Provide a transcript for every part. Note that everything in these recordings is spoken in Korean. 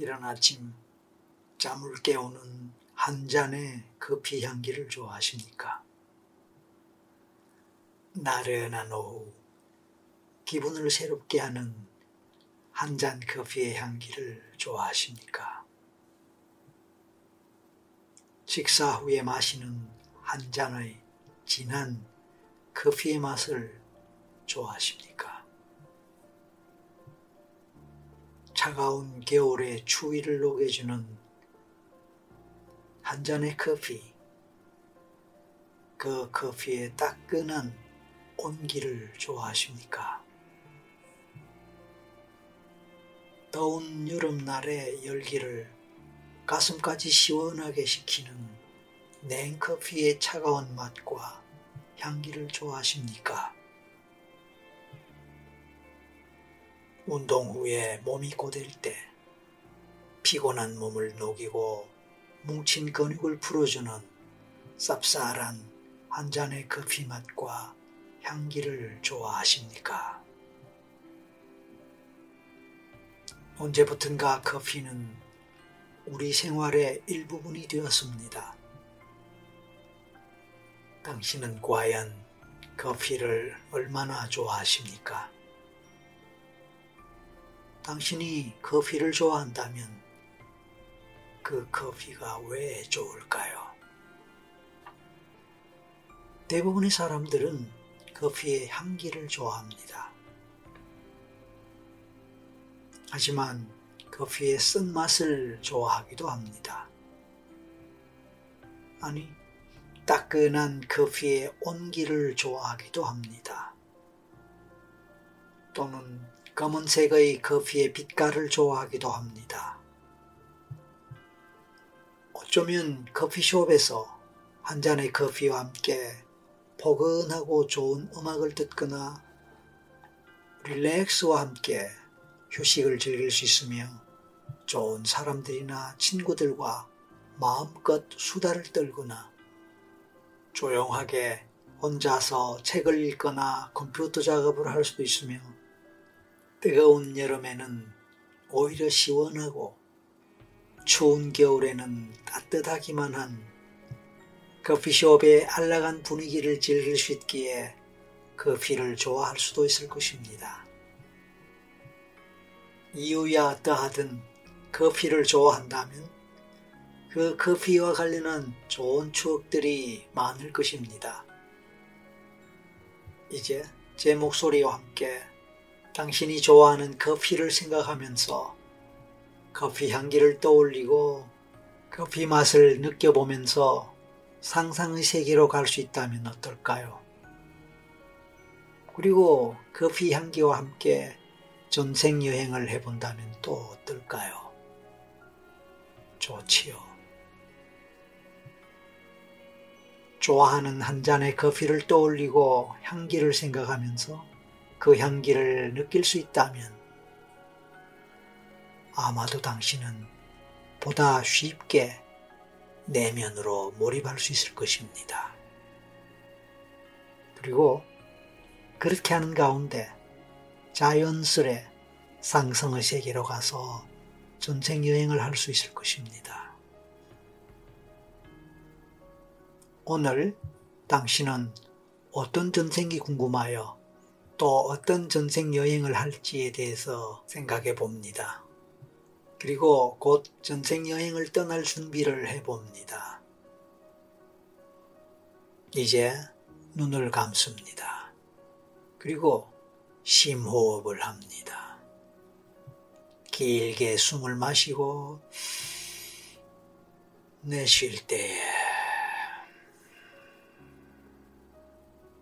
이른 아침 잠을 깨우는 한 잔의 커피 향기를 좋아하십니까? 나른한 오후 기분을 새롭게 하는 한 잔 커피의 향기를 좋아하십니까? 식사 후에 마시는 한 잔의 진한 커피의 맛을 좋아하십니까? 차가운 겨울의 추위를 녹여주는 한 잔의 커피, 그 커피의 따끈한 온기를 좋아하십니까? 더운 여름날의 열기를 가슴까지 시원하게 식히는 냉커피의 차가운 맛과 향기를 좋아하십니까? 운동 후에 몸이 고될 때 피곤한 몸을 녹이고 뭉친 근육을 풀어주는 쌉쌀한 한 잔의 커피 맛과 향기를 좋아하십니까? 언제부턴가 커피는 우리 생활의 일부분이 되었습니다. 당신은 과연 커피를 얼마나 좋아하십니까? 당신이 커피를 좋아한다면 그 커피가 왜 좋을까요? 대부분의 사람들은 커피의 향기를 좋아합니다. 하지만 커피의 쓴맛을 좋아하기도 합니다. 아니, 따끈한 커피의 온기를 좋아하기도 합니다. 또는 검은색의 커피의 빛깔을 좋아하기도 합니다. 어쩌면 커피숍에서 한 잔의 커피와 함께 포근하고 좋은 음악을 듣거나 릴렉스와 함께 휴식을 즐길 수 있으며 좋은 사람들이나 친구들과 마음껏 수다를 떨거나 조용하게 혼자서 책을 읽거나 컴퓨터 작업을 할 수도 있으며 뜨거운 여름에는 오히려 시원하고 추운 겨울에는 따뜻하기만 한 커피숍의 안락한 분위기를 즐길 수 있기에 커피를 좋아할 수도 있을 것입니다. 이유야 어떠하든 커피를 좋아한다면 그 커피와 관련한 좋은 추억들이 많을 것입니다. 이제 제 목소리와 함께 당신이 좋아하는 커피를 생각하면서 커피 향기를 떠올리고 커피 맛을 느껴보면서 상상의 세계로 갈 수 있다면 어떨까요? 그리고 커피 향기와 함께 전생 여행을 해본다면 또 어떨까요? 좋지요. 좋아하는 한 잔의 커피를 떠올리고 향기를 생각하면서 그 향기를 느낄 수 있다면 아마도 당신은 보다 쉽게 내면으로 몰입할 수 있을 것입니다. 그리고 그렇게 하는 가운데 자연스레 상승의 세계로 가서 전생 여행을 할 수 있을 것입니다. 오늘 당신은 어떤 전생이 궁금하여 또 어떤 전생 여행을 할지에 대해서 생각해 봅니다. 그리고 곧 전생 여행을 떠날 준비를 해 봅니다. 이제 눈을 감습니다. 그리고 심호흡을 합니다. 길게 숨을 마시고 내쉴 때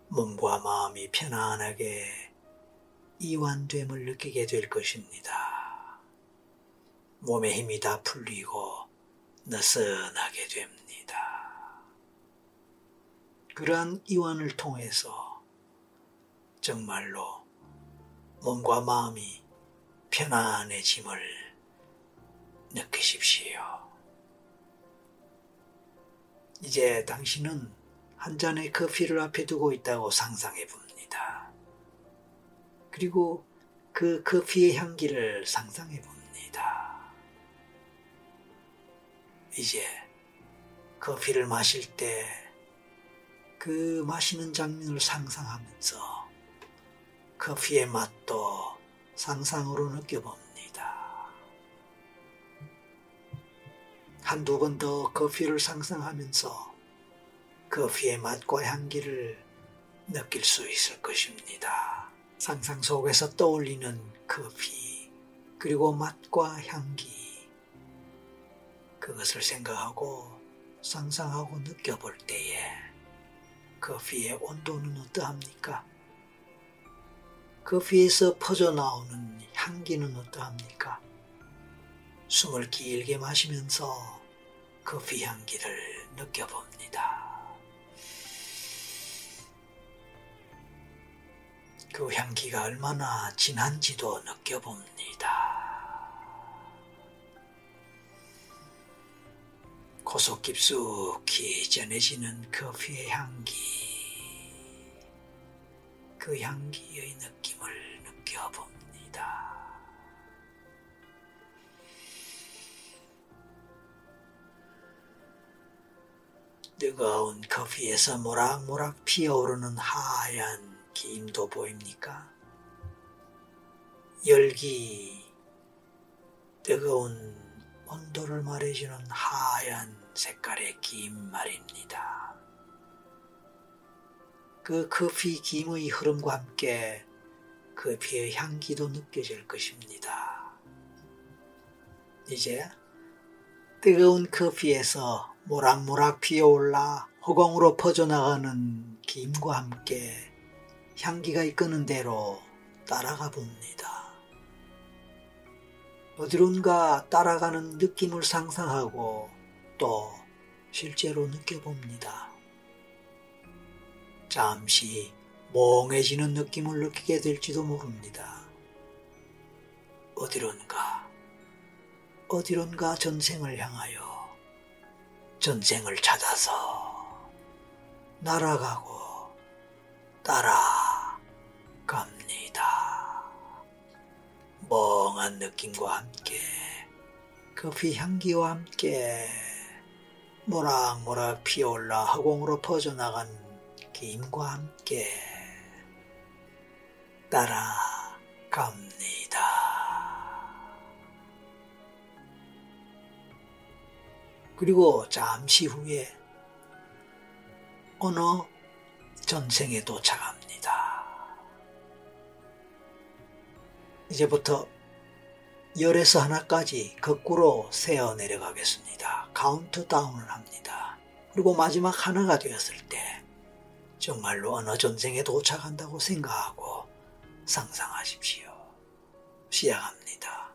몸과 마음이 편안하게 이완됨을 느끼게 될 것입니다. 몸의 힘이 다 풀리고 느슨하게 됩니다. 그러한 이완을 통해서 정말로 몸과 마음이 편안해짐을 느끼십시오. 이제 당신은 한 잔의 커피를 앞에 두고 있다고 상상해 봅니다. 그리고 그 커피의 향기를 상상해 봅니다. 이제 커피를 마실 때 그 마시는 장면을 상상하면서 커피의 맛도 상상으로 느껴봅니다. 한두 번 더 커피를 상상하면서 커피의 맛과 향기를 느낄 수 있을 것입니다. 상상 속에서 떠올리는 커피, 그리고 맛과 향기, 그것을 생각하고 상상하고 느껴볼 때에 커피의 온도는 어떠합니까? 커피에서 퍼져나오는 향기는 어떠합니까? 숨을 길게 마시면서 커피 향기를 느껴봅니다. 그 향기가 얼마나 진한지도 느껴봅니다. 고속 깊숙이 전해지는 커피의 향기, 그 향기의 느낌을 느껴봅니다. 뜨거운 커피에서 모락모락 피어오르는 하얀 김도 보입니까? 열기, 뜨거운 온도를 말해주는 하얀 색깔의 김 말입니다. 그 커피 김의 흐름과 함께 커피의 향기도 느껴질 것입니다. 이제 뜨거운 커피에서 모락모락 피어올라 허공으로 퍼져나가는 김과 함께 향기가 이끄는 대로 따라가 봅니다. 어디론가 따라가는 느낌을 상상하고 또 실제로 느껴봅니다. 잠시 멍해지는 느낌을 느끼게 될지도 모릅니다. 어디론가, 어디론가 전생을 향하여 전생을 찾아서 날아가고 따라 멍한 느낌과 함께 커피 향기와 함께 모락모락 피어올라 허공으로 퍼져나간 김과 함께 따라갑니다. 그리고 잠시 후에 어느 전생에 도착합니다. 이제부터 열에서 하나까지 거꾸로 세어 내려가겠습니다. 카운트다운을 합니다. 그리고 마지막 하나가 되었을 때 정말로 어느 전생에 도착한다고 생각하고 상상하십시오. 시작합니다.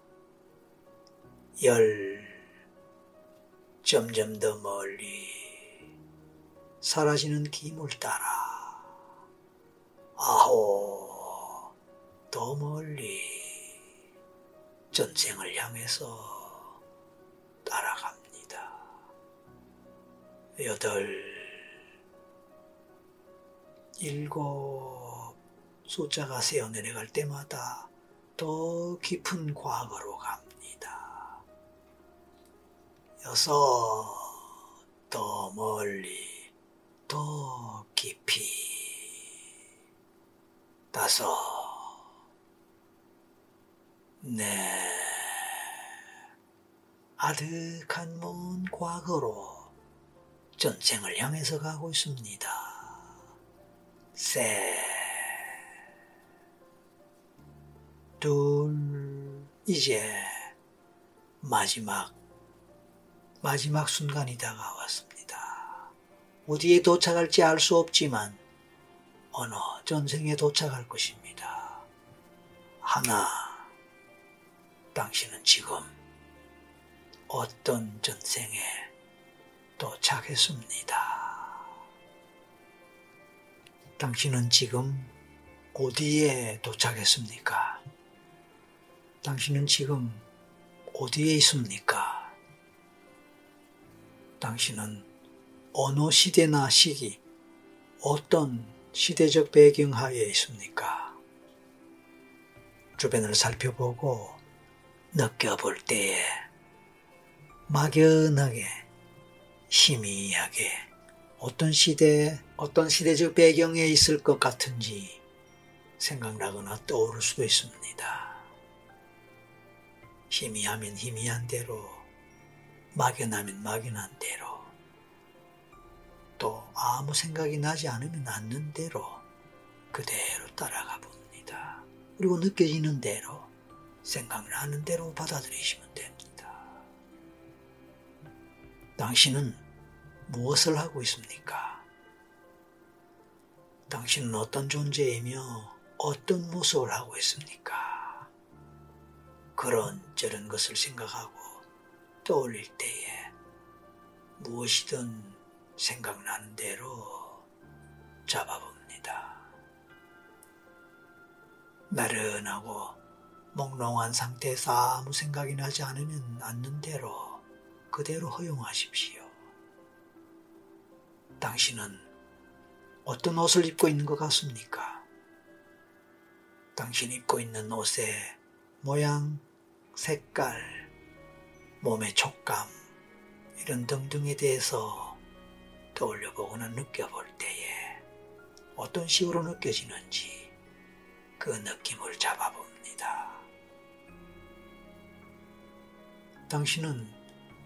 열, 점점 더 멀리 사라지는 기물 따라 아홉, 더 멀리 전쟁을 향해서 따라갑니다. 여덟, 일곱 숫자가 세어 내려갈 때마다 더 깊은 과거로 갑니다. 여섯, 더 멀리, 더 깊이. 다섯, 네. 아득한 먼 과거로 전쟁을 향해서 가고 있습니다. 셋, 둘, 이제 마지막, 마지막 순간이 다가왔습니다. 어디에 도착할지 알 수 없지만 어느 전생에 도착할 것입니다. 하나, 당신은 지금 어떤 전생에 도착했습니다. 당신은 지금 어디에 도착했습니까? 당신은 지금 어디에 있습니까? 당신은 어느 시대나 시기, 어떤 시대적 배경 하에 있습니까? 주변을 살펴보고 느껴볼 때에 막연하게 희미하게 어떤 시대, 어떤 시대적 배경에 있을 것 같은지 생각나거나 떠오를 수도 있습니다. 희미하면 희미한 대로, 막연하면 막연한 대로, 또 아무 생각이 나지 않으면 않는 대로 그대로 따라가 봅니다. 그리고 느껴지는 대로, 생각나는 대로 받아들이시면 됩니다. 당신은 무엇을 하고 있습니까? 당신은 어떤 존재이며 어떤 모습을 하고 있습니까? 그런 저런 것을 생각하고 떠올릴 때에 무엇이든 생각나는 대로 잡아봅니다. 나른하고 몽롱한 상태에서 아무 생각이 나지 않으면 않는 대로 그대로 허용하십시오. 당신은 어떤 옷을 입고 있는 것 같습니까? 당신이 입고 있는 옷의 모양, 색깔, 몸의 촉감, 이런 등등에 대해서 떠올려 보거나 느껴볼 때에 어떤 식으로 느껴지는지 그 느낌을 잡아봅니다. 당신은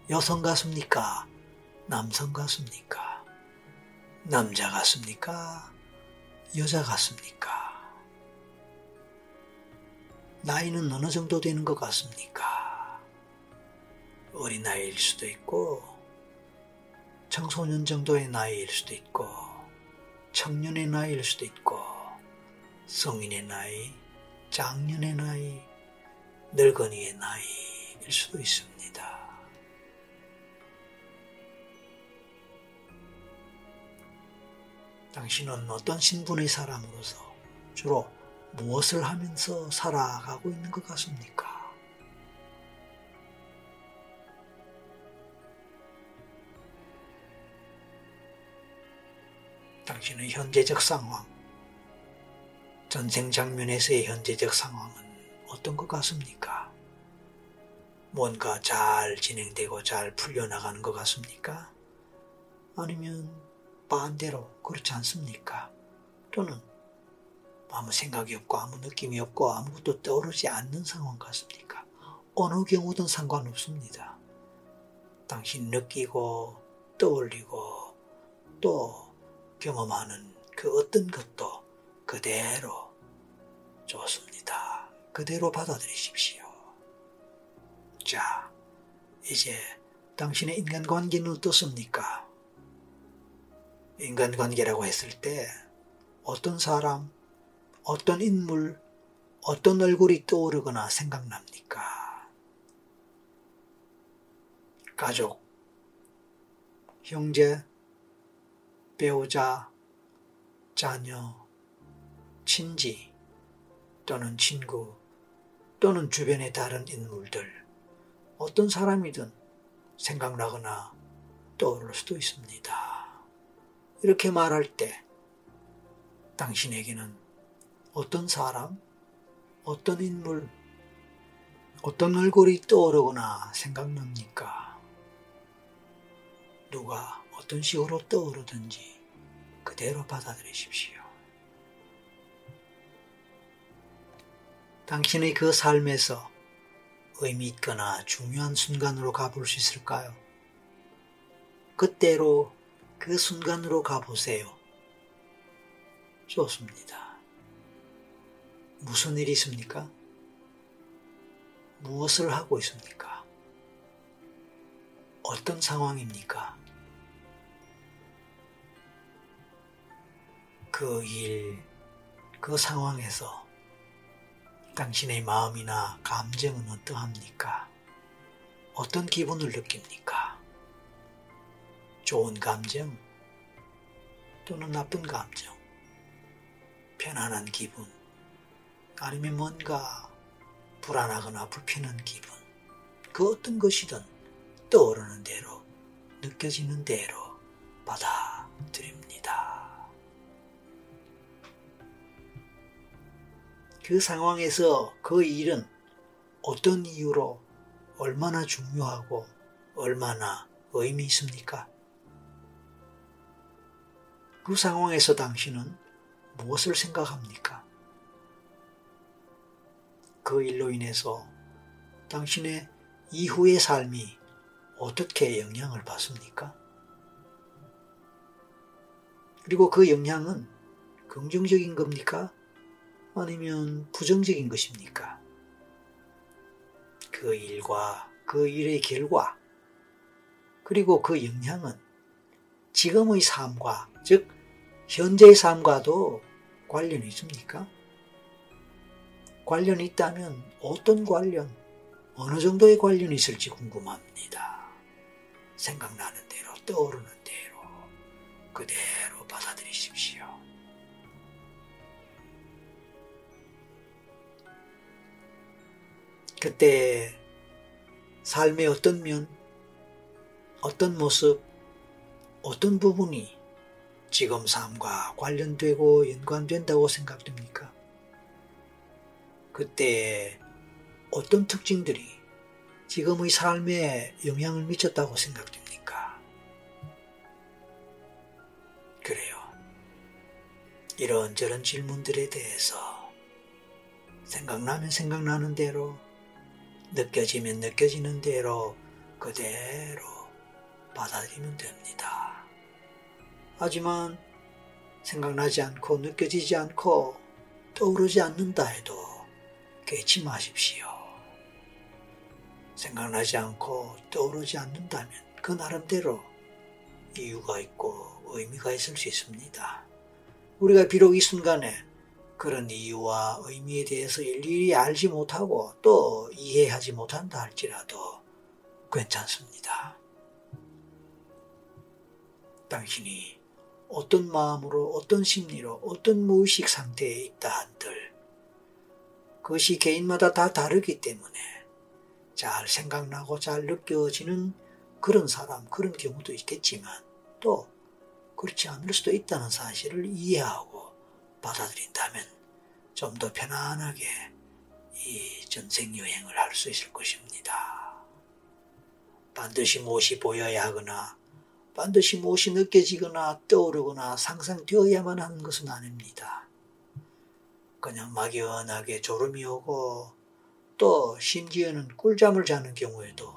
여성 같습니까? 남성 같습니까? 남자 같습니까? 여자 같습니까? 나이는 어느 정도 되는 것 같습니까? 어린아이일 수도 있고, 청소년 정도의 나이일 수도 있고, 청년의 나이일 수도 있고, 성인의 나이, 장년의 나이, 늙은이의 나이 일 수도 있습니다. 당신은 어떤 신분의 사람으로서 주로 무엇을 하면서 살아가고 있는 것 같습니까? 당신의 현재적 상황, 전생 장면에서의 현재적 상황은 어떤 것 같습니까? 뭔가 잘 진행되고 잘 풀려나가는 것 같습니까? 아니면 반대로 그렇지 않습니까? 또는 아무 생각이 없고 아무 느낌이 없고 아무것도 떠오르지 않는 상황 같습니까? 어느 경우든 상관없습니다. 당신 느끼고 떠올리고 또 경험하는 그 어떤 것도 그대로 좋습니다. 그대로 받아들이십시오. 자, 이제 당신의 인간관계는 어떻습니까? 인간관계라고 했을 때 어떤 사람, 어떤 인물, 어떤 얼굴이 떠오르거나 생각납니까? 가족, 형제, 배우자, 자녀, 친지 또는 친구 또는 주변의 다른 인물들 어떤 사람이든 생각나거나 떠오를 수도 있습니다. 이렇게 말할 때 당신에게는 어떤 사람, 어떤 인물, 어떤 얼굴이 떠오르거나 생각납니까? 누가 어떤 식으로 떠오르든지 그대로 받아들이십시오. 당신의 그 삶에서 의미 있거나 중요한 순간으로 가볼 수 있을까요? 그때로 그 순간으로 가보세요. 좋습니다. 무슨 일이 있습니까? 무엇을 하고 있습니까? 어떤 상황입니까? 그 일, 그 상황에서 당신의 마음이나 감정은 어떠합니까? 어떤 기분을 느낍니까? 좋은 감정 또는 나쁜 감정, 편안한 기분, 아니면 뭔가 불안하거나 불편한 기분, 그 어떤 것이든 떠오르는 대로, 느껴지는 대로 받아들입니다. 그 상황에서 그 일은 어떤 이유로 얼마나 중요하고 얼마나 의미 있습니까? 그 상황에서 당신은 무엇을 생각합니까? 그 일로 인해서 당신의 이후의 삶이 어떻게 영향을 받습니까? 그리고 그 영향은 긍정적인 겁니까? 아니면 부정적인 것입니까? 그 일과 그 일의 결과, 그리고 그 영향은 지금의 삶과, 즉, 현재의 삶과도 관련이 있습니까? 관련이 있다면 어떤 관련, 어느 정도의 관련이 있을지 궁금합니다. 생각나는 대로, 떠오르는 대로, 그대로 받아들이십시오. 그때 삶의 어떤 면, 어떤 모습, 어떤 부분이 지금 삶과 관련되고 연관된다고 생각됩니까? 그때 어떤 특징들이 지금의 삶에 영향을 미쳤다고 생각됩니까? 그래요. 이런저런 질문들에 대해서 생각나면 생각나는 대로 느껴지면 느껴지는 대로 그대로 받아들이면 됩니다. 하지만 생각나지 않고 느껴지지 않고 떠오르지 않는다 해도 깨지 마십시오. 생각나지 않고 떠오르지 않는다면 그 나름대로 이유가 있고 의미가 있을 수 있습니다. 우리가 비록 이 순간에 그런 이유와 의미에 대해서 일일이 알지 못하고 또 이해하지 못한다 할지라도 괜찮습니다. 당신이 어떤 마음으로, 어떤 심리로, 어떤 무의식 상태에 있다 한들 그것이 개인마다 다 다르기 때문에 잘 생각나고 잘 느껴지는 그런 사람, 그런 경우도 있겠지만 또 그렇지 않을 수도 있다는 사실을 이해하고 받아들인다면 좀 더 편안하게 이 전생 여행을 할 수 있을 것입니다. 반드시 무엇이 보여야 하거나 반드시 무엇이 느껴지거나 떠오르거나 상상되어야만 하는 것은 아닙니다. 그냥 막연하게 졸음이 오고 또 심지어는 꿀잠을 자는 경우에도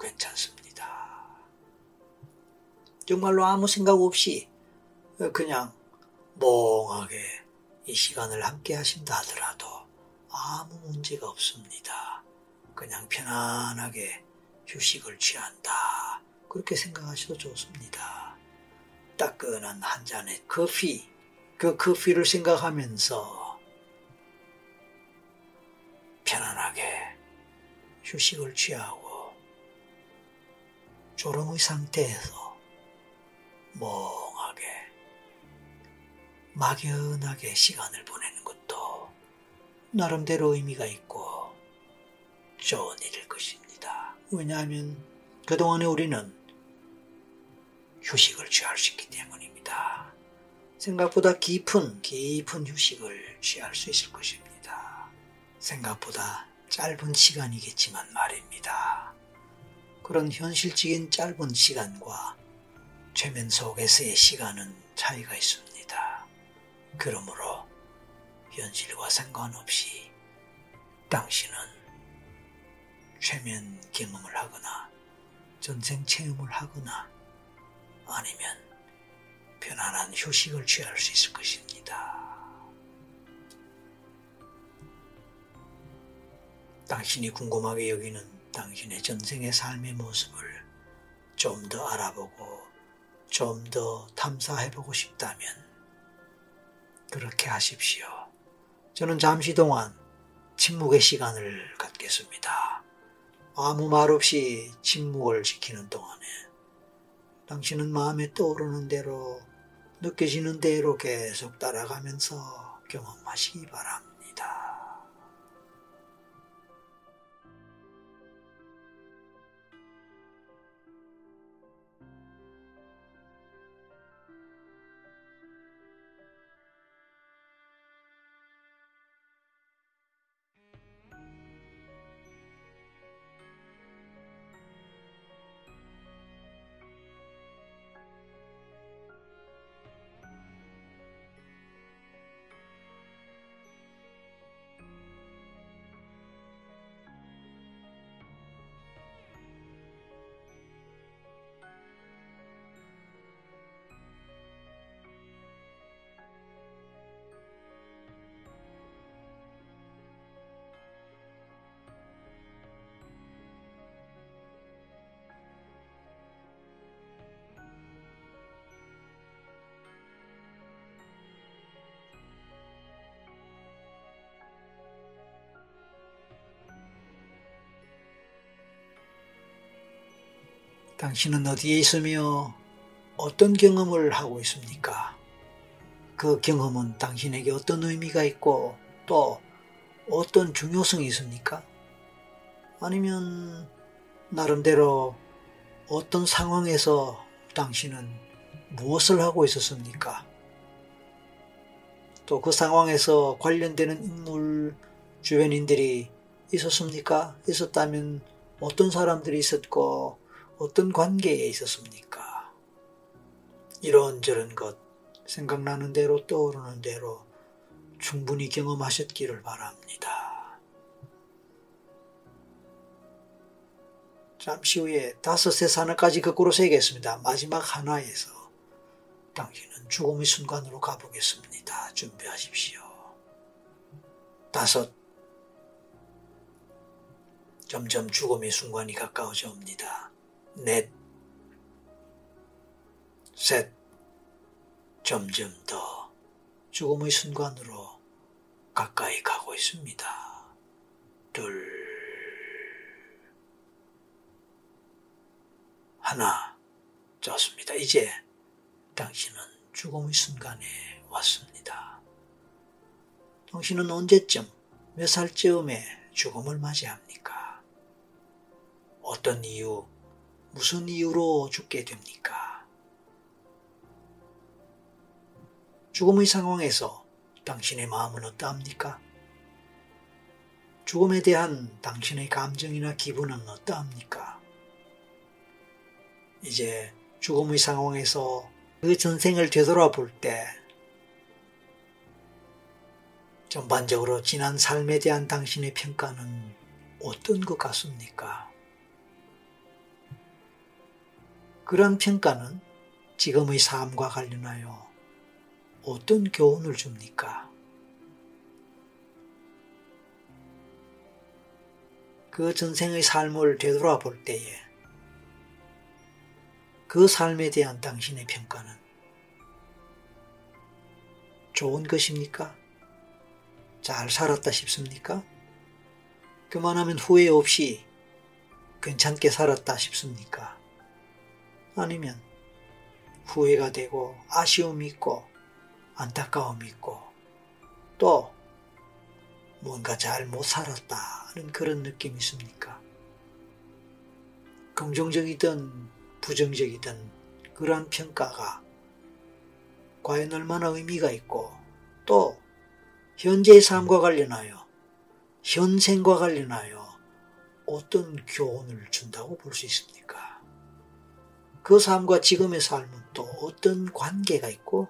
괜찮습니다. 정말로 아무 생각 없이 그냥 멍하게 이 시간을 함께 하신다 하더라도 아무 문제가 없습니다. 그냥 편안하게 휴식을 취한다. 그렇게 생각하셔도 좋습니다. 따끈한 한 잔의 커피, 그 커피를 생각하면서 편안하게 휴식을 취하고 졸음의 상태에서 멍하게 막연하게 시간을 보내는 것도 나름대로 의미가 있고 좋은 일일 것입니다. 왜냐하면 그동안에 우리는 휴식을 취할 수 있기 때문입니다. 생각보다 깊은, 깊은 휴식을 취할 수 있을 것입니다. 생각보다 짧은 시간이겠지만 말입니다. 그런 현실적인 짧은 시간과 최면 속에서의 시간은 차이가 있습니다. 그러므로 현실과 상관없이 당신은 최면 경험을 하거나 전생 체험을 하거나 아니면 편안한 휴식을 취할 수 있을 것입니다. 당신이 궁금하게 여기는 당신의 전생의 삶의 모습을 좀 더 알아보고 좀 더 탐사해보고 싶다면 그렇게 하십시오. 저는 잠시 동안 침묵의 시간을 갖겠습니다. 아무 말 없이 침묵을 지키는 동안에 당신은 마음에 떠오르는 대로 느껴지는 대로 계속 따라가면서 경험하시기 바랍니다. 당신은 어디에 있으며 어떤 경험을 하고 있습니까? 그 경험은 당신에게 어떤 의미가 있고 또 어떤 중요성이 있습니까? 아니면 나름대로 어떤 상황에서 당신은 무엇을 하고 있었습니까? 또 그 상황에서 관련되는 인물, 주변인들이 있었습니까? 있었다면 어떤 사람들이 있었고 어떤 관계에 있었습니까? 이런저런 것 생각나는 대로 떠오르는 대로 충분히 경험하셨기를 바랍니다. 잠시 후에 다섯의 산을까지 거꾸로 세겠습니다. 마지막 하나에서 당신은 죽음의 순간으로 가보겠습니다. 준비하십시오. 다섯 점점 죽음의 순간이 가까워져 옵니다. 넷, 셋, 점점 더 죽음의 순간으로 가까이 가고 있습니다. 둘, 하나, 좋습니다. 이제 당신은 죽음의 순간에 왔습니다. 당신은 언제쯤, 몇 살쯤에 죽음을 맞이합니까? 어떤 이유, 무슨 이유로 죽게 됩니까? 죽음의 상황에서 당신의 마음은 어떠합니까? 죽음에 대한 당신의 감정이나 기분은 어떠합니까? 이제 죽음의 상황에서 그 전생을 되돌아볼 때 전반적으로 지난 삶에 대한 당신의 평가는 어떤 것 같습니까? 그런 평가는 지금의 삶과 관련하여 어떤 교훈을 줍니까? 그 전생의 삶을 되돌아볼 때에 그 삶에 대한 당신의 평가는 좋은 것입니까? 잘 살았다 싶습니까? 그만하면 후회 없이 괜찮게 살았다 싶습니까? 아니면 후회가 되고 아쉬움이 있고 안타까움이 있고 또 뭔가 잘 못 살았다는 그런 느낌이 있습니까? 긍정적이든 부정적이든 그러한 평가가 과연 얼마나 의미가 있고 또 현재의 삶과 관련하여 현생과 관련하여 어떤 교훈을 준다고 볼 수 있습니까? 그 삶과 지금의 삶은 또 어떤 관계가 있고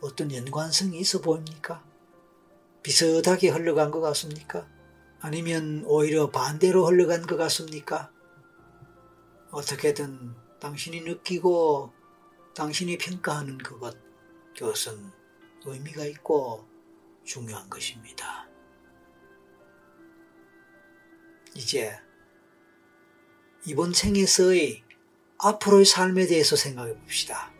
어떤 연관성이 있어 보입니까? 비슷하게 흘러간 것 같습니까? 아니면 오히려 반대로 흘러간 것 같습니까? 어떻게든 당신이 느끼고 당신이 평가하는 그것, 그것은 의미가 있고 중요한 것입니다. 이제 이번 생에서의 앞으로의 삶에 대해서 생각해 봅시다.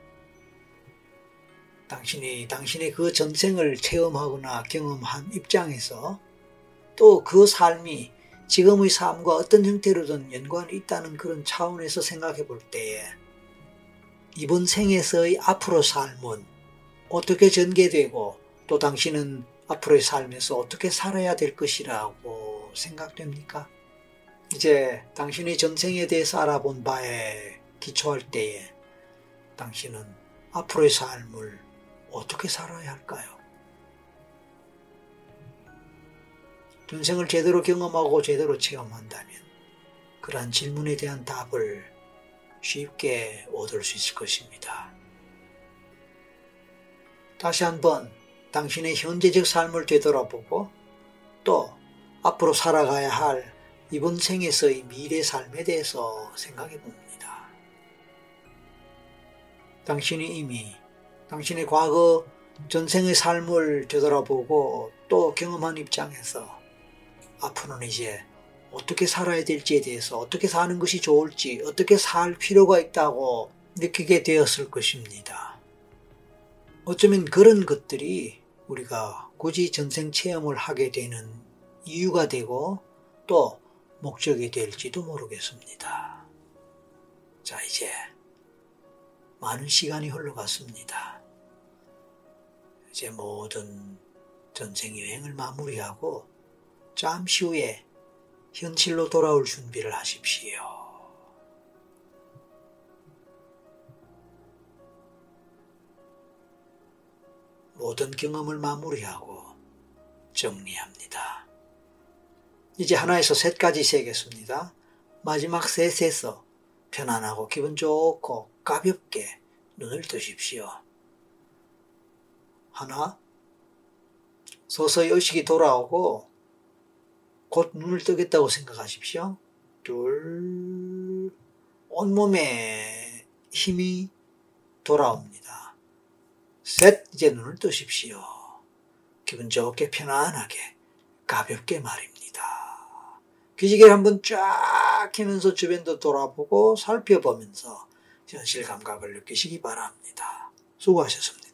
당신이 당신의 그 전생을 체험하거나 경험한 입장에서 또 그 삶이 지금의 삶과 어떤 형태로든 연관이 있다는 그런 차원에서 생각해 볼 때에 이번 생에서의 앞으로 삶은 어떻게 전개되고 또 당신은 앞으로의 삶에서 어떻게 살아야 될 것이라고 생각됩니까? 이제 당신의 전생에 대해서 알아본 바에 기초할 때에 당신은 앞으로의 삶을 어떻게 살아야 할까요? 전생을 제대로 경험하고 제대로 체험한다면 그러한 질문에 대한 답을 쉽게 얻을 수 있을 것입니다. 다시 한번 당신의 현재적 삶을 되돌아보고 또 앞으로 살아가야 할 이번 생에서의 미래 삶에 대해서 생각해 봅니다. 당신이 이미 당신의 과거 전생의 삶을 되돌아보고 또 경험한 입장에서 앞으로는 이제 어떻게 살아야 될지에 대해서 어떻게 사는 것이 좋을지 어떻게 살 필요가 있다고 느끼게 되었을 것입니다. 어쩌면 그런 것들이 우리가 굳이 전생 체험을 하게 되는 이유가 되고 또 목적이 될지도 모르겠습니다. 자, 이제 많은 시간이 흘러갔습니다. 이제 모든 전생 여행을 마무리하고 잠시 후에 현실로 돌아올 준비를 하십시오. 모든 경험을 마무리하고 정리합니다. 이제 하나에서 셋까지 세겠습니다. 마지막 셋에서 편안하고 기분 좋고 가볍게 눈을 뜨십시오. 하나, 서서히 의식이 돌아오고 곧 눈을 뜨겠다고 생각하십시오. 둘, 온몸에 힘이 돌아옵니다. 셋, 이제 눈을 뜨십시오. 기분 좋게 편안하게 가볍게 말입니다. 기지개를 한번 쫙 켜면서 주변도 돌아보고 살펴보면서 현실 감각을 느끼시기 바랍니다. 수고하셨습니다.